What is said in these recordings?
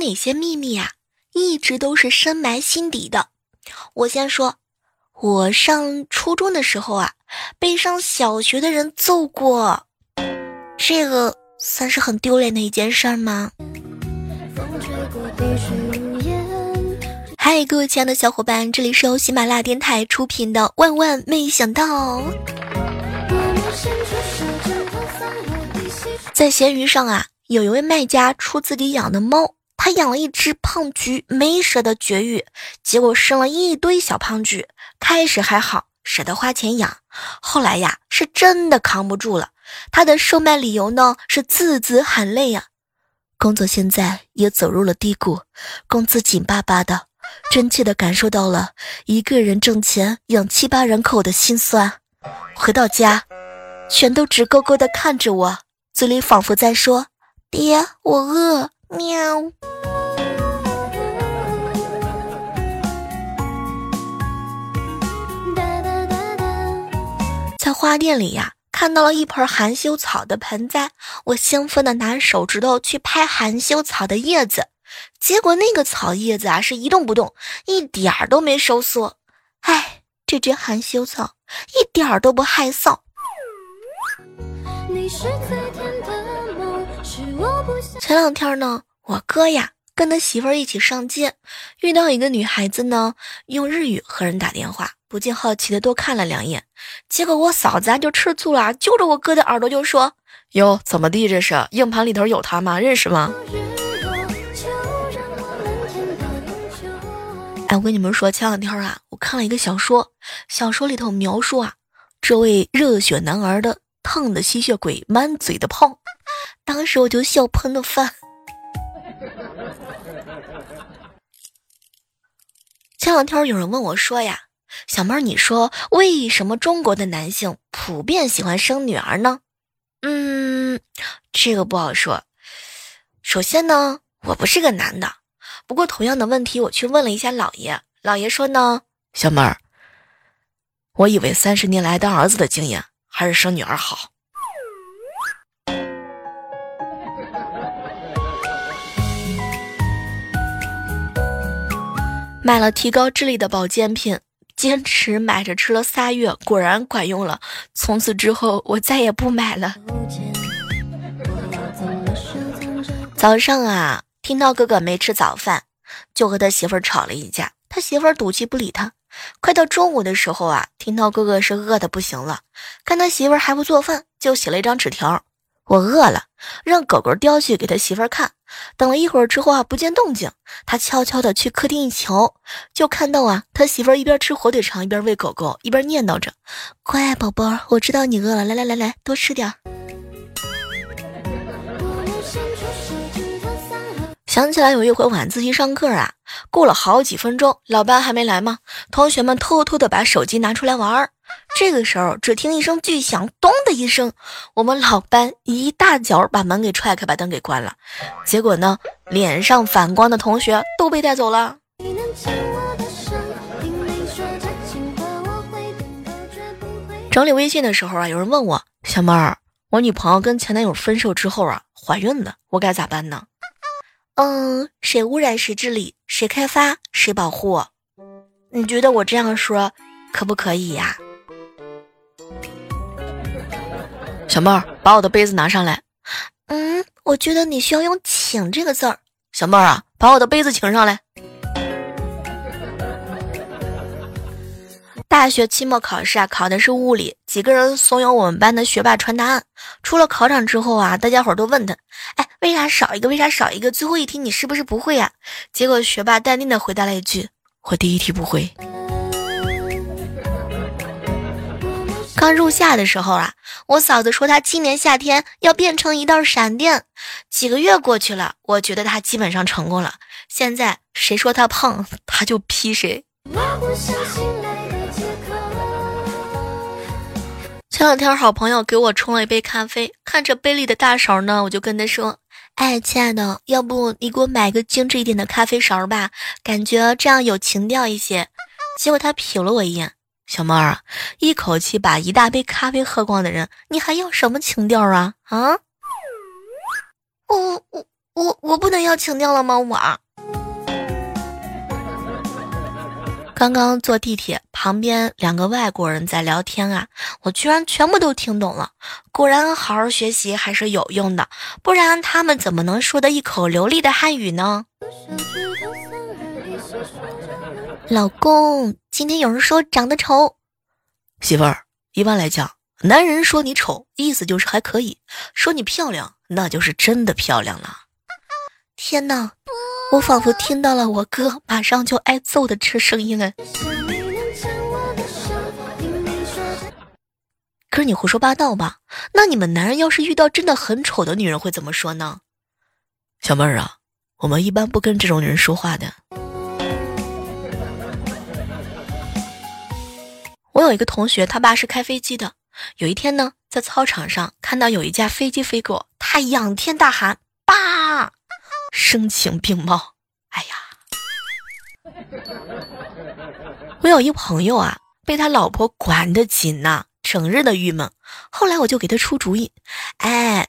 哪些秘密啊，一直都是深埋心底的。我先说，我上初中的时候啊，被上小学的人揍过，这个算是很丢脸的一件事儿吗？嗨，各位亲爱的小伙伴，这里是由喜马拉雅电台出品的《万万没想到》。在闲鱼上啊，有一位卖家出自己养的猫，他养了一只胖橘，没舍得绝育，结果生了一堆小胖橘。开始还好，舍得花钱养，后来呀，是真的扛不住了。他的售卖理由呢，是字字含泪呀。工作现在也走入了低谷，工资紧巴巴的。真切的感受到了一个人挣钱养七八人口的心酸。回到家，全都直勾勾地看着我，嘴里仿佛在说：“爹，我饿。”喵。在花店里呀，看到了一盆含羞草的盆栽，我兴奋的拿手指头去拍含羞草的叶子。结果那个草叶子啊是一动不动，一点儿都没收缩。哎，这只含羞草一点儿都不害臊。前两天呢，我哥呀跟他媳妇儿一起上街，遇到一个女孩子呢用日语和人打电话，不禁好奇的多看了两眼。结果我嫂子啊就吃醋了，揪着我哥的耳朵就说：“哟，怎么地这是？硬盘里头有他吗？认识吗？”哎，我跟你们说，前两天啊，我看了一个小说，小说里头描述啊，这位热血男儿的烫的吸血鬼满嘴的泡，当时我就笑喷了饭。前两天有人问我说呀，小妹儿，你说为什么中国的男性普遍喜欢生女儿呢？嗯，这个不好说。首先呢，我不是个男的。不过，同样的问题，我去问了一下老爷，老爷说呢，小妹儿，我以为三十年来当儿子的经验，还是生女儿好。买了提高智力的保健品，坚持买着吃了仨月，果然管用了。从此之后，我再也不买了。早上啊。听到哥哥没吃早饭，就和他媳妇儿吵了一架。他媳妇儿赌气不理他。快到中午的时候啊，听到哥哥是饿的不行了，看他媳妇儿还不做饭，就写了一张纸条：“我饿了，让狗狗叼去给他媳妇儿看。”等了一会儿之后啊，不见动静，他悄悄的去客厅一瞧，就看到啊，他媳妇儿一边吃火腿肠一边喂狗狗，一边念叨着：“乖宝宝，我知道你饿了，来来来来，多吃点。”想起来有一回晚自习上课啊，过了好几分钟，老班还没来吗？同学们偷偷的把手机拿出来玩儿。这个时候，只听一声巨响，咚的一声，我们老班一大脚把门给踹开，把灯给关了。结果呢，脸上反光的同学都被带走了。整理微信的时候啊，有人问我小妹儿，我女朋友跟前男友分手之后啊，怀孕了，我该咋办呢？嗯，谁污染谁治理，谁开发谁保护。你觉得我这样说可不可以呀？小妹儿，把我的杯子拿上来。嗯，我觉得你需要用“请”这个字儿。小妹儿啊，把我的杯子请上来。大学期末考试啊，考的是物理。几个人怂恿我们班的学霸传答案。出了考场之后啊，大家伙都问他：“哎，为啥少一个？为啥少一个？”最后一题你是不是不会呀？结果学霸淡定的回答了一句：“我第一题不会。”刚入夏的时候啊，我嫂子说她今年夏天要变成一道闪电。几个月过去了，我觉得她基本上成功了。现在谁说她胖，她就劈谁。前两天，好朋友给我冲了一杯咖啡，看着杯里的大勺呢，我就跟他说：“哎，亲爱的，要不你给我买个精致一点的咖啡勺吧，感觉这样有情调一些。”结果他瞟了我一眼：“小猫儿啊，一口气把一大杯咖啡喝光的人，你还要什么情调啊？啊？我我我我不能要情调了吗？我。刚刚坐地铁，旁边两个外国人在聊天啊，我居然全部都听懂了。果然，好好学习还是有用的，不然他们怎么能说的一口流利的汉语呢？老公，今天有人说长得丑。媳妇儿，一般来讲，男人说你丑，意思就是还可以；说你漂亮，那就是真的漂亮了。天哪！我仿佛听到了我哥马上就挨揍的这声音哎。可是你胡说八道吧？那你们男人要是遇到真的很丑的女人会怎么说呢？小妹儿啊，我们一般不跟这种人说话的。我有一个同学，他爸是开飞机的。有一天呢，在操场上看到有一架飞机飞过，他仰天大喊：“爸！”声情并茂，哎呀！我有一朋友啊，被他老婆管得紧呐，整日的郁闷。后来我就给他出主意，哎，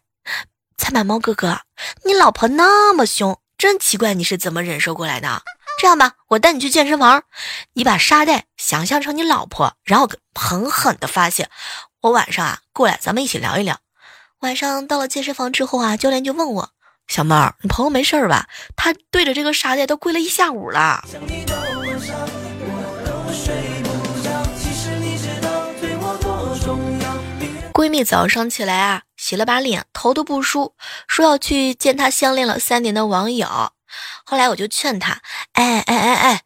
菜板猫哥哥，你老婆那么凶，真奇怪，你是怎么忍受过来的？这样吧，我带你去健身房，你把沙袋想象成你老婆，然后狠狠的发泄。我晚上啊过来，咱们一起聊一聊。晚上到了健身房之后啊，教练就问我。小妹儿，你朋友没事吧？他对着这个沙袋都跪了一下午了。闺蜜早上起来啊，洗了把脸，头都不梳，说要去见她相恋了三年的网友。后来我就劝她，哎哎哎哎，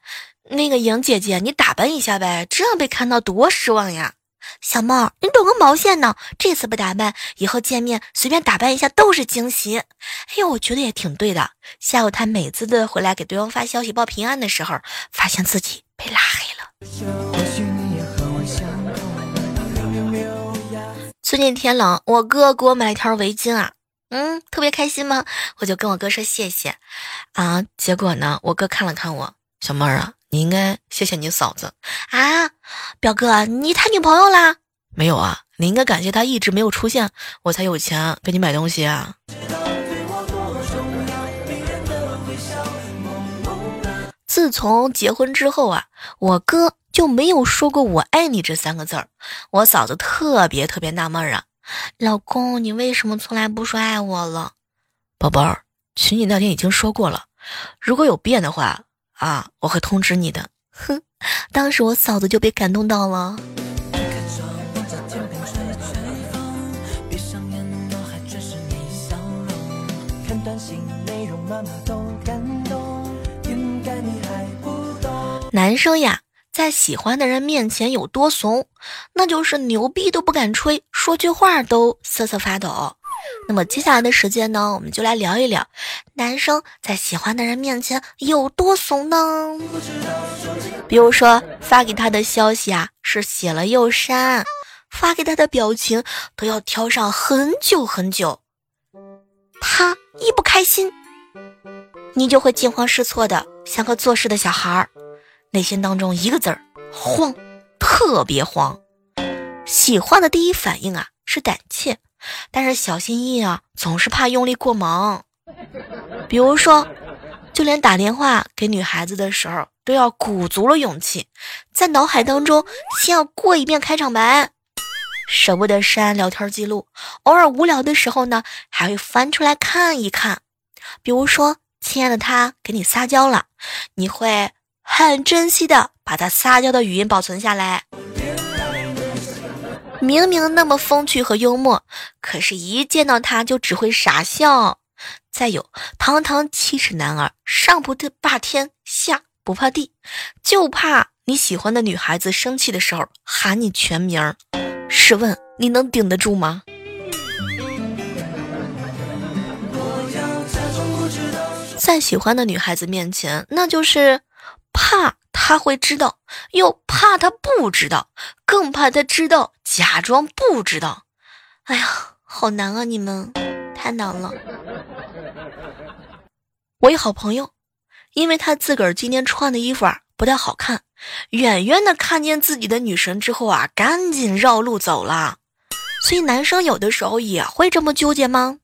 那个莹姐姐，你打扮一下呗，这样被看到多失望呀。小猫，你懂个毛线呢？这次不打扮，以后见面随便打扮一下都是惊喜。哎呦，我觉得也挺对的。下午他每次的回来给对方发消息报平安的时候，发现自己被拉黑了。最近天冷，我哥给我买了条围巾啊，嗯，特别开心吗？我就跟我哥说谢谢啊。结果呢，我哥看了看我，小妹儿啊。你应该谢谢你嫂子啊，表哥，你谈女朋友啦？没有啊，你应该感谢她一直没有出现，我才有钱给你买东西啊。自从结婚之后啊，我哥就没有说过我爱你这三个字儿，我嫂子特别特别纳闷儿啊，老公，你为什么从来不说爱我了？宝贝儿，娶你那天已经说过了，如果有变的话。啊，我会通知你的。哼，当时我嫂子就被感动到了。男生呀，在喜欢的人面前有多怂，那就是牛逼都不敢吹，说句话都瑟瑟发抖。那么接下来的时间呢，我们就来聊一聊，男生在喜欢的人面前有多怂呢？比如说发给他的消息啊，是写了又删，发给他的表情都要挑上很久很久。他一不开心，你就会惊慌失措的，像个做事的小孩儿，内心当中一个字儿慌，特别慌。喜欢的第一反应啊是胆怯。但是小心翼翼啊，总是怕用力过猛。比如说，就连打电话给女孩子的时候，都要鼓足了勇气，在脑海当中先要过一遍开场白，舍不得删聊天记录。偶尔无聊的时候呢，还会翻出来看一看。比如说，亲爱的他给你撒娇了，你会很珍惜的把他撒娇的语音保存下来。明明那么风趣和幽默，可是，一见到他就只会傻笑。再有，堂堂七尺男儿，上不怕天，下不怕地，就怕你喜欢的女孩子生气的时候喊你全名儿。试问你能顶得住吗？在喜欢的女孩子面前，那就是怕。他会知道，又怕他不知道，更怕他知道假装不知道。哎呀，好难啊！你们太难了。我一好朋友，因为他自个儿今天穿的衣服啊不太好看，远远的看见自己的女神之后啊，赶紧绕路走了。所以男生有的时候也会这么纠结吗？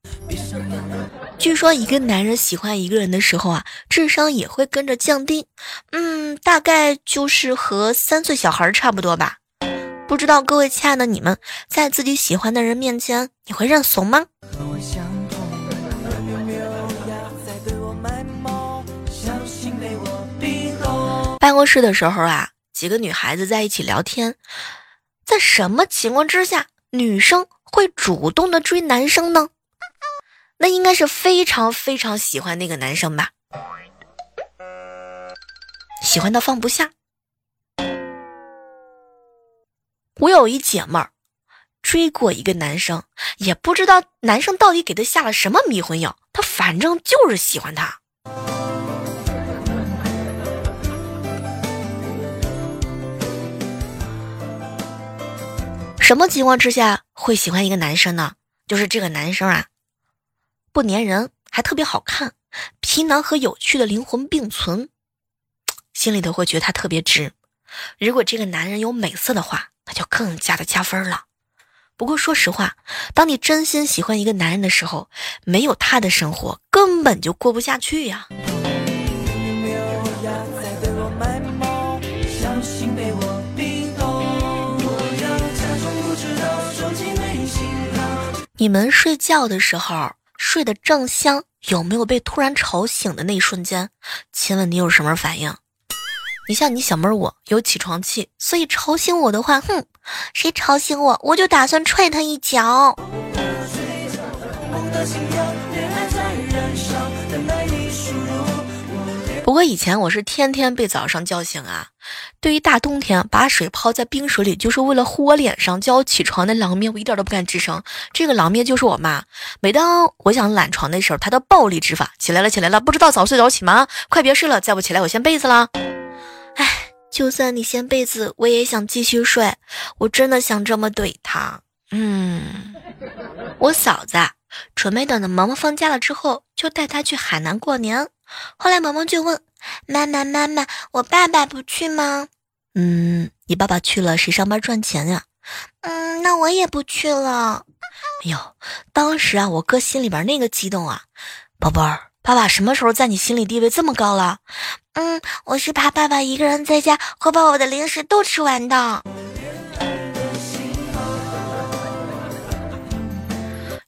据说一个男人喜欢一个人的时候啊，智商也会跟着降低，嗯，大概就是和三岁小孩差不多吧。不知道各位亲爱的你们，在自己喜欢的人面前，你会认怂吗？办公室的时候啊，几个女孩子在一起聊天，在什么情况之下，女生会主动的追男生呢？那应该是非常非常喜欢那个男生吧，喜欢到放不下。我有一姐妹儿追过一个男生，也不知道男生到底给她下了什么迷魂药，她反正就是喜欢他。什么情况之下会喜欢一个男生呢？就是这个男生啊。不粘人，还特别好看，皮囊和有趣的灵魂并存，心里头会觉得他特别值。如果这个男人有美色的话，那就更加的加分了。不过说实话，当你真心喜欢一个男人的时候，没有他的生活根本就过不下去呀。你们睡觉的时候。睡得正香，有没有被突然吵醒的那一瞬间？请问你有什么反应？你像你小妹儿我有起床气，所以吵醒我的话，哼，谁吵醒我，我就打算踹他一脚。不过以前我是天天被早上叫醒啊。对于大冬天把水泡在冰水里，就是为了糊我脸上叫我起床的狼面，我一点都不敢吱声。这个狼面就是我妈。每当我想懒床的时候，她的暴力执法：起来了，起来了，不知道早睡早起吗？快别睡了，再不起来我掀被子了。哎，就算你掀被子，我也想继续睡。我真的想这么怼他。嗯，我嫂子准备等着萌萌放假了之后，就带她去海南过年。后来萌萌就问妈妈：“妈妈，我爸爸不去吗？”“嗯，你爸爸去了，谁上班赚钱呀？”“嗯，那我也不去了。”哎呦，当时啊，我哥心里边那个激动啊！宝贝儿，爸爸什么时候在你心里地位这么高了？嗯，我是怕爸爸一个人在家会把我的零食都吃完的。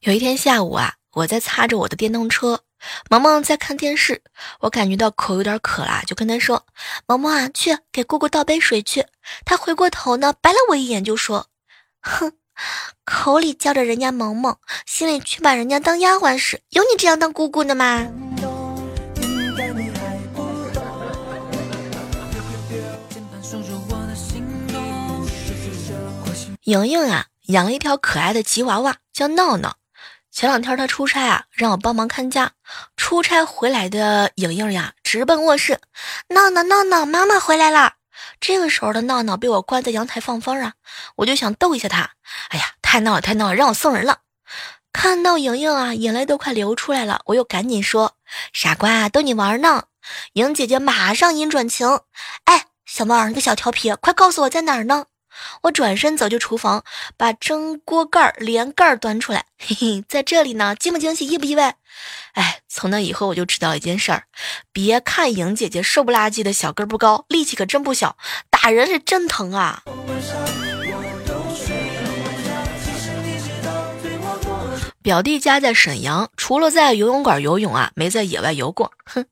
有一天下午啊，我在擦着我的电动车。萌萌在看电视，我感觉到口有点渴了，就跟他说：“萌萌啊，去给姑姑倒杯水去。”他回过头呢，白了我一眼，就说：“哼，口里叫着人家萌萌，心里却把人家当丫鬟使，有你这样当姑姑的吗？”莹莹啊，养了一条可爱的吉娃娃，叫闹闹。前两天他出差啊，让我帮忙看家。出差回来的莹莹呀，直奔卧室。闹闹闹闹，妈妈回来了。这个时候的闹闹被我关在阳台放风啊，我就想逗一下他。哎呀，太闹了，太闹了，让我送人了。看到莹莹啊，眼泪都快流出来了，我又赶紧说：“傻瓜，逗你玩呢。”莹姐姐马上阴转晴。哎，小猫，你个小调皮，快告诉我在哪儿呢？我转身走进厨房，把蒸锅盖连盖端出来，嘿嘿，在这里呢，惊不惊喜，意不意外？哎，从那以后我就知道一件事儿，别看莹姐姐瘦不拉几的，小个不高，力气可真不小，打人是真疼啊。表弟家在沈阳，除了在游泳馆游泳啊，没在野外游过。哼，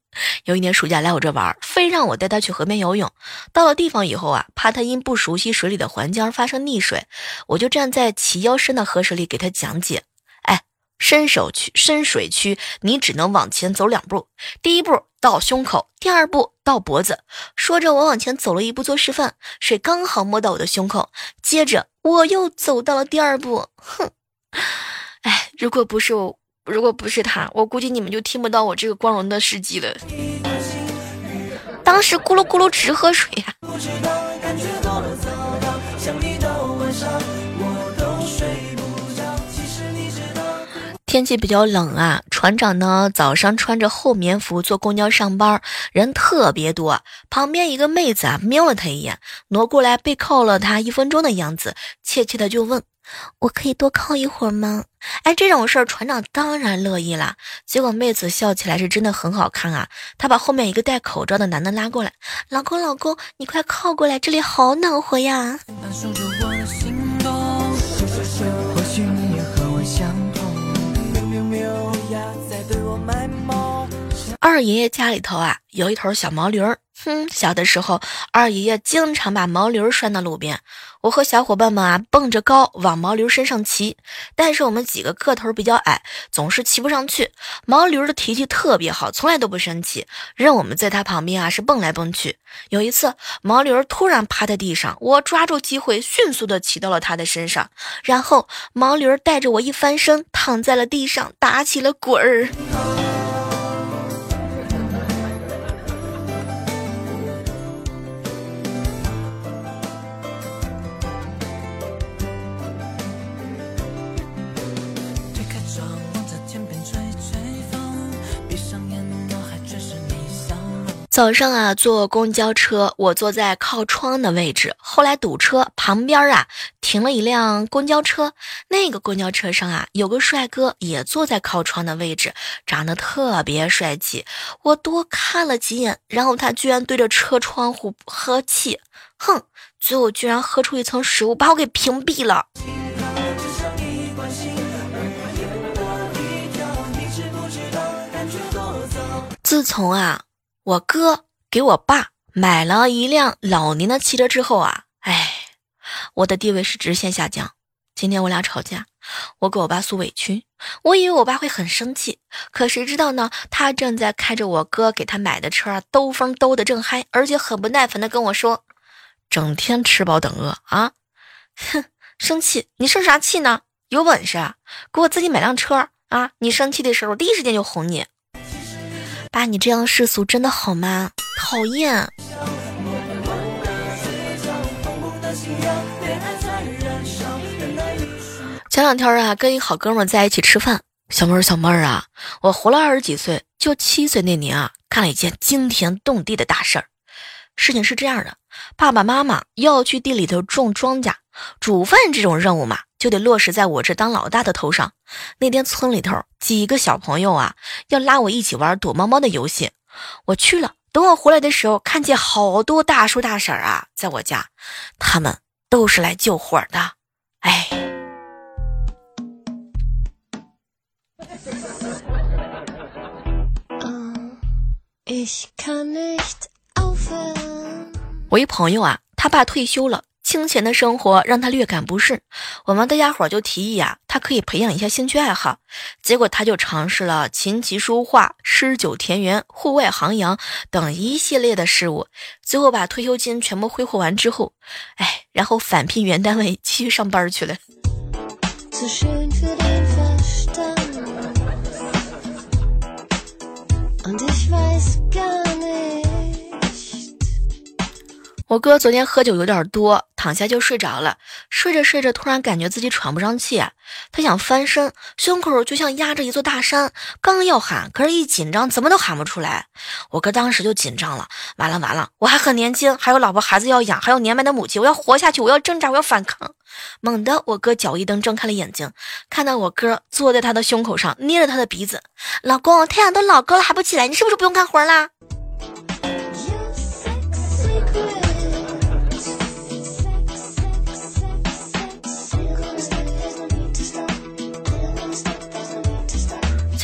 有一年暑假来我这玩，非让我带他去河边游泳。到了地方以后啊，怕他因不熟悉水里的环境而发生溺水，我就站在齐腰深的河水里给他讲解。哎，深手区、深水区，你只能往前走两步，第一步到胸口，第二步到脖子。说着，我往前走了一步做示范，水刚好摸到我的胸口。接着我又走到了第二步，哼。如果不是我，如果不是他，我估计你们就听不到我这个光荣的事迹了。当时咕噜咕噜直喝水呀。天气比较冷啊，船长呢早上穿着厚棉服坐公交上班，人特别多。旁边一个妹子啊瞄了他一眼，挪过来背靠了他一分钟的样子，怯怯的就问：“我可以多靠一会儿吗？哎，这种事儿船长当然乐意啦。结果妹子笑起来是真的很好看啊。她把后面一个戴口罩的男的拉过来，老公老公，你快靠过来，这里好暖和呀。二爷爷家里头啊，有一头小毛驴儿。哼，小的时候，二爷爷经常把毛驴拴到路边，我和小伙伴们啊蹦着高往毛驴身上骑，但是我们几个个头比较矮，总是骑不上去。毛驴的脾气特别好，从来都不生气，任我们在它旁边啊是蹦来蹦去。有一次，毛驴突然趴在地上，我抓住机会迅速的骑到了它的身上，然后毛驴带着我一翻身，躺在了地上，打起了滚儿。早上啊，坐公交车，我坐在靠窗的位置。后来堵车，旁边啊停了一辆公交车，那个公交车上啊有个帅哥也坐在靠窗的位置，长得特别帅气。我多看了几眼，然后他居然对着车窗户喝气，哼，最后居然喝出一层食物，把我给屏蔽了。自从啊。我哥给我爸买了一辆老年的汽车之后啊，哎，我的地位是直线下降。今天我俩吵架，我给我爸诉委屈，我以为我爸会很生气，可谁知道呢？他正在开着我哥给他买的车啊兜风兜得正嗨，而且很不耐烦的跟我说：“整天吃饱等饿啊，哼，生气？你生啥气呢？有本事啊，给我自己买辆车啊！你生气的时候，第一时间就哄你。”爸，你这样世俗真的好吗？讨厌。前两天啊，跟一好哥们在一起吃饭，小妹儿，小妹儿啊，我活了二十几岁，就七岁那年啊，干了一件惊天动地的大事儿。事情是这样的，爸爸妈妈要去地里头种庄稼，煮饭这种任务嘛。就得落实在我这当老大的头上。那天村里头几个小朋友啊，要拉我一起玩躲猫猫的游戏，我去了。等我回来的时候，看见好多大叔大婶啊，在我家，他们都是来救火的。哎，我一朋友啊，他爸退休了。清闲的生活让他略感不适，我们大家伙就提议啊，他可以培养一下兴趣爱好。结果他就尝试了琴棋书画、诗酒田园、户外航洋等一系列的事物，最后把退休金全部挥霍完之后，哎，然后返聘原单位继续上班去了。我哥昨天喝酒有点多，躺下就睡着了。睡着睡着，突然感觉自己喘不上气，他想翻身，胸口就像压着一座大山，刚要喊，可是一紧张，怎么都喊不出来。我哥当时就紧张了，完了完了，我还很年轻，还有老婆孩子要养，还有年迈的母亲，我要活下去，我要挣扎，我要反抗。猛地，我哥脚一蹬，睁开了眼睛，看到我哥坐在他的胸口上，捏着他的鼻子：“老公，太阳都老高了还不起来，你是不是不用干活啦？”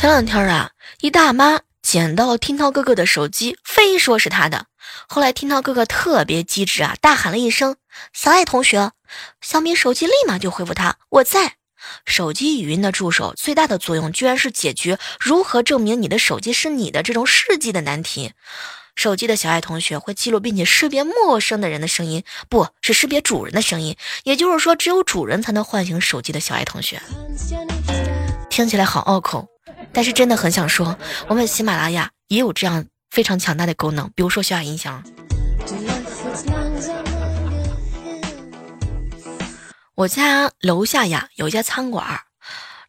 前两天啊，一大妈捡到听涛哥哥的手机，非说是他的。后来听涛哥哥特别机智啊，大喊了一声：“小爱同学！”小米手机立马就回复他：“我在。”手机语音的助手最大的作用，居然是解决如何证明你的手机是你的这种世纪的难题。手机的小爱同学会记录并且识别陌生的人的声音，不是识别主人的声音。也就是说，只有主人才能唤醒手机的小爱同学。听起来好拗口。但是真的很想说，我们喜马拉雅也有这样非常强大的功能，比如说小雅音箱。我家楼下呀有一家餐馆，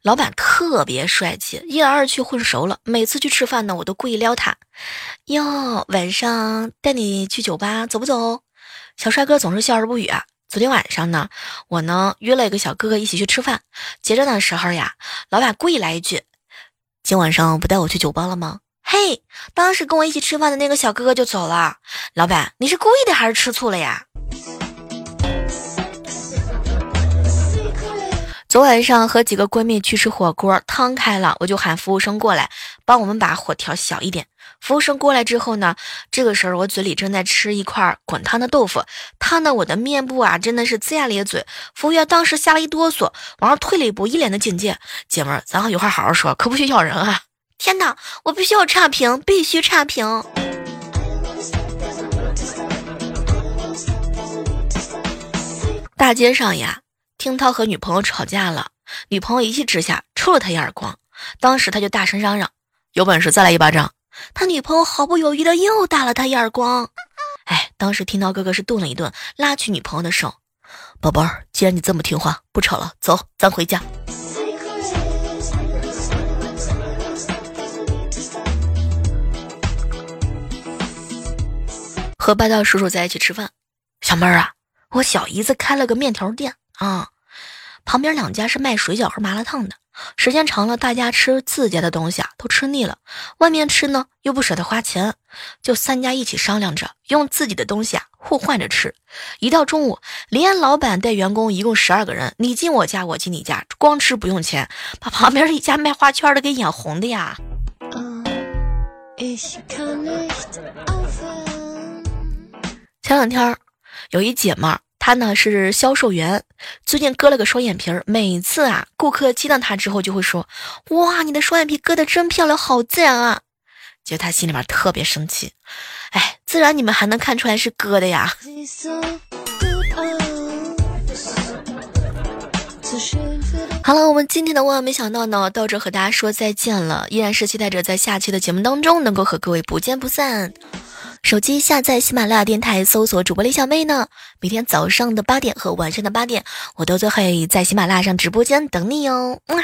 老板特别帅气，一来二去混熟了。每次去吃饭呢，我都故意撩他，哟，晚上带你去酒吧走不走？小帅哥总是笑而不语。昨天晚上呢，我呢约了一个小哥哥一起去吃饭，结账的时候呀，老板故意来一句：“今晚上不带我去酒吧了吗？”嘿，当时跟我一起吃饭的那个小哥哥就走了。老板，你是故意的还是吃醋了呀？昨晚上和几个闺蜜去吃火锅，汤开了，我就喊服务生过来帮我们把火调小一点。服务生过来之后呢，这个时候我嘴里正在吃一块滚烫的豆腐，烫的我的面部啊真的是龇牙咧嘴。服务员当时吓了一哆嗦，往上退了一步，一脸的警戒：“姐们儿，咱一会儿好好说，可不许咬人啊！”天哪，我必须要差评，必须差评！大街上呀。听涛和女朋友吵架了，女朋友一气之下抽了他一耳光，当时他就大声嚷嚷：“有本事再来一巴掌！”他女朋友毫不犹豫的又打了他一耳光。哎，当时听涛哥哥是顿了一顿，拉起女朋友的手：“宝贝儿，既然你这么听话，不吵了，走，咱回家。”和霸道叔叔在一起吃饭，小妹儿啊，我小姨子开了个面条店。啊，旁边两家是卖水饺和麻辣烫的。时间长了，大家吃自家的东西啊，都吃腻了。外面吃呢，又不舍得花钱，就三家一起商量着用自己的东西啊互换着吃。一到中午，连老板带员工一共十二个人，你进我家，我进你家，光吃不用钱，把旁边一家卖花圈的给眼红的呀。前两天有一姐们儿。他呢是销售员，最近割了个双眼皮儿。每次啊，顾客见到他之后就会说：“哇，你的双眼皮割的真漂亮，好自然啊！”结果他心里面特别生气。哎，自然你们还能看出来是割的呀。好了，我们今天的万万没想到呢，到这和大家说再见了。依然是期待着在下期的节目当中能够和各位不见不散。手机下载喜马拉雅电台，搜索主播李小妹呢。每天早上的八点和晚上的八点，我都会在喜马拉雅上直播间等你哦。嗯。